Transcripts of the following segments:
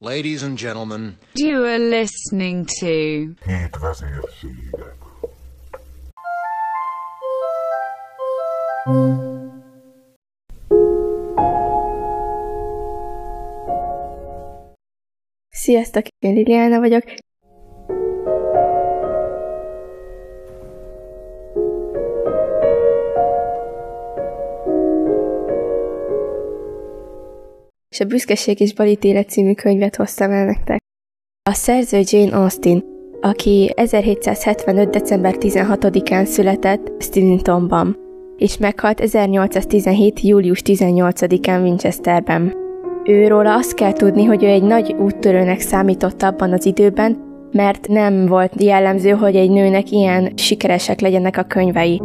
Ladies and gentlemen, You are listening to Hét vezérségek. Sziasztok, én Liliana vagyok. És a Büszkeség és Balítéle című könyvet hoztam el nektek. A szerző Jane Austen, aki 1775. december 16-án született Stilingtonban, és meghalt 1817. július 18-án Winchesterben. Őróla azt kell tudni, hogy ő egy nagy úttörőnek számított abban az időben, mert nem volt jellemző, hogy egy nőnek ilyen sikeresek legyenek a könyvei.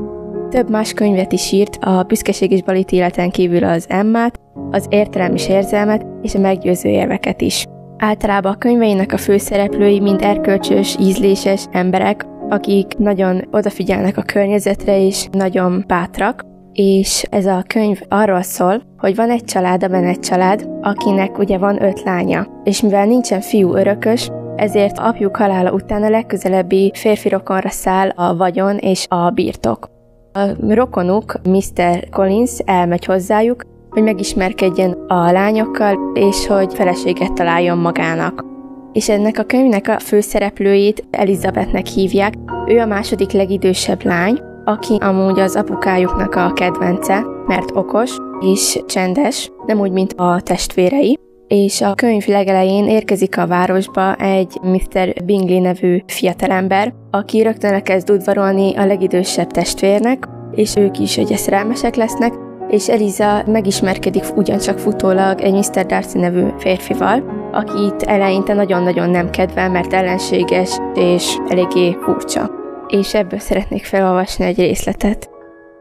Több más könyvet is írt, a Büszkeség és Balit életen kívül az Emmát, az Értelem és Érzelmet és a Meggyőző érveket is. Általában a könyveinek a főszereplői mind erkölcsös, ízléses emberek, akik nagyon odafigyelnek a környezetre és nagyon bátrak, és ez a könyv arról szól, hogy van egy család, a Bennet család, akinek ugye van öt lánya, és mivel nincsen fiú örökös, ezért apjuk halála után a legközelebbi férfi rokonra száll a vagyon és a birtok. A rokonuk, Mr. Collins elmegy hozzájuk, hogy megismerkedjen a lányokkal, és hogy feleséget találjon magának. És ennek a könyvnek a főszereplőjét Elizabethnek hívják, ő a második legidősebb lány, aki amúgy az apukájuknak a kedvence, mert okos és csendes, nem úgy, mint a testvérei, és a könyv legelején érkezik a városba egy Mr. Bingley nevű fiatalember, aki rögtön elkezd udvarolni a legidősebb testvérnek, és ők is ugye szerelmesek lesznek, és Eliza megismerkedik ugyancsak futólag egy Mr. Darcy nevű férfival, akit eleinte nagyon-nagyon nem kedvel, mert ellenséges és eléggé furcsa. És ebből szeretnék felolvasni egy részletet.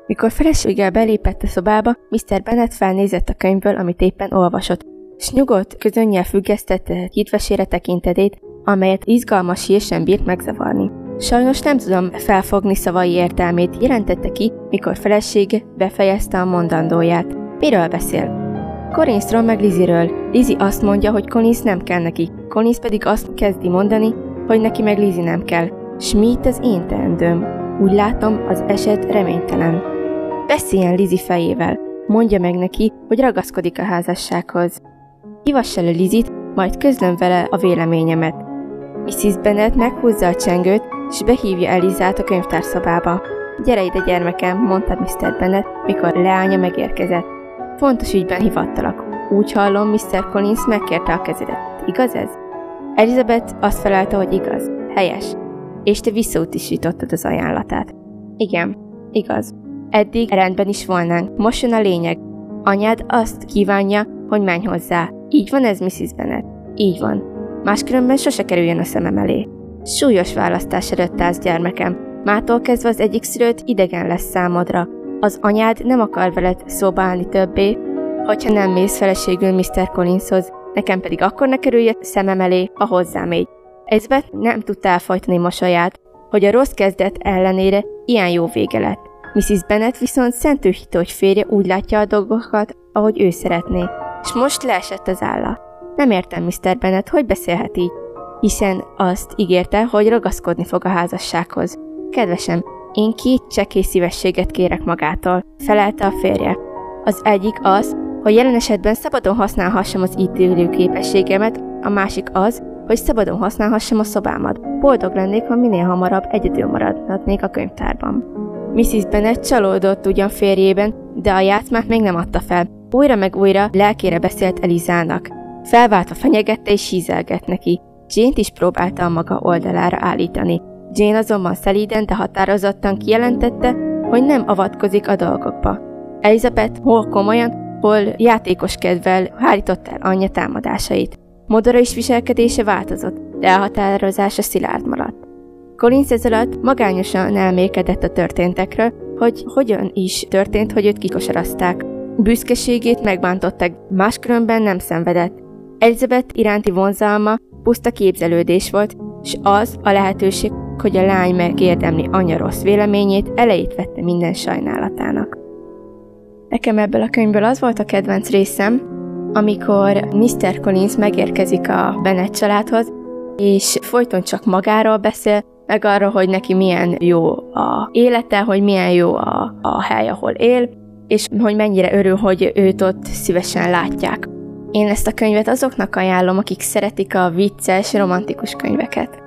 Mikor feleséggel belépett a szobába, Mr. Bennet felnézett a könyvből, amit éppen olvasott, s nyugodt, közönnyel függesztette hitvesére tekintetét, amelyet izgalmas hír sem bírt megzavarni. Sajnos nem tudom felfogni szavai értelmét, jelentette ki, mikor felesége befejezte a mondandóját. Miről beszél? Collinsról meg Liziről. Lizi azt mondja, hogy Collins nem kell neki, Collins pedig azt kezdi mondani, hogy neki meg Lizi nem kell. S mi az én teendőm? Úgy látom, az eset reménytelen. Beszéljen Lizi fejével. Mondja meg neki, hogy ragaszkodik a házassághoz. Hívassa le Lizit, majd közlöm vele a véleményemet. Mrs. Bennet meghúzza a csengőt, és behívja Elizát a könyvtárszobába. Gyere ide, gyermekem, mondta Mr. Bennet, mikor leánya megérkezett. Fontos ügyben hivattalak. Úgy hallom, Mr. Collins megkérte a kezedet. Igaz ez? Elizabeth azt felelte, hogy igaz. Helyes. És te visszautisítottad az ajánlatát. Igen, igaz. Eddig rendben is volnánk. Most jön a lényeg. Anyád azt kívánja, hogy menj hozzá. Így van ez, Mrs. Bennet? Így van. Máskülönben sose kerüljön a szemem elé. Súlyos választás előtt állsz, gyermekem. Mától kezdve az egyik szülőt idegen lesz számodra. Az anyád nem akar veled szóba állni többé, hogyha nem mész feleségül Mr. Collinshoz, nekem pedig akkor ne kerülj szemem elé, ha hozzám égy. Ezbet nem tudta elfajtani mosolyát, hogy a rossz kezdet ellenére ilyen jó vége lett. Mrs. Bennet viszont szentőhítő, hogy férje úgy látja a dolgokat, ahogy ő szeretné. És most leesett az álla. Nem értem, Mr. Bennet, hogy beszélhet így, hiszen azt ígérte, hogy ragaszkodni fog a házassághoz. Kedvesem, én két csekély szívességet kérek magától, felelte a férje. Az egyik az, hogy jelen esetben szabadon használhassam az ítélő képességemet, a másik az, hogy szabadon használhassam a szobámat. Boldog lennék, ha minél hamarabb egyedül maradhatnék a könyvtárban. Mrs. Bennet csalódott ugyan férjében, de a játszmát még nem adta fel. Újra meg újra lelkére beszélt Elizának. Felváltva fenyegette és hízelgett neki. Jane-t is próbálta a maga oldalára állítani. Jane azonban szelíden, de határozottan kijelentette, hogy nem avatkozik a dolgokba. Elizabeth hol komolyan, hol játékos kedvel hárított el anyja támadásait. Modora is viselkedése változott, de elhatározása szilárd maradt. Collins ez alatt magányosan elmélkedett a történtekről, hogy hogyan is történt, hogy őt kikosarazták. Büszkeségét megbántották, máskülönben nem szenvedett. Elizabeth iránti vonzalma puszta képzelődés volt, és az a lehetőség, hogy a lány megérdemli anya rossz véleményét, elejét vette minden sajnálatának. Nekem ebből a könyvből az volt a kedvenc részem, amikor Mr. Collins megérkezik a Bennett családhoz, és folyton csak magáról beszél, meg arra, hogy neki milyen jó a élete, hogy milyen jó a, a hely, ahol él, és hogy mennyire örül, hogy őt ott szívesen látják. Én ezt a könyvet azoknak ajánlom, akik szeretik a vicces, romantikus könyveket.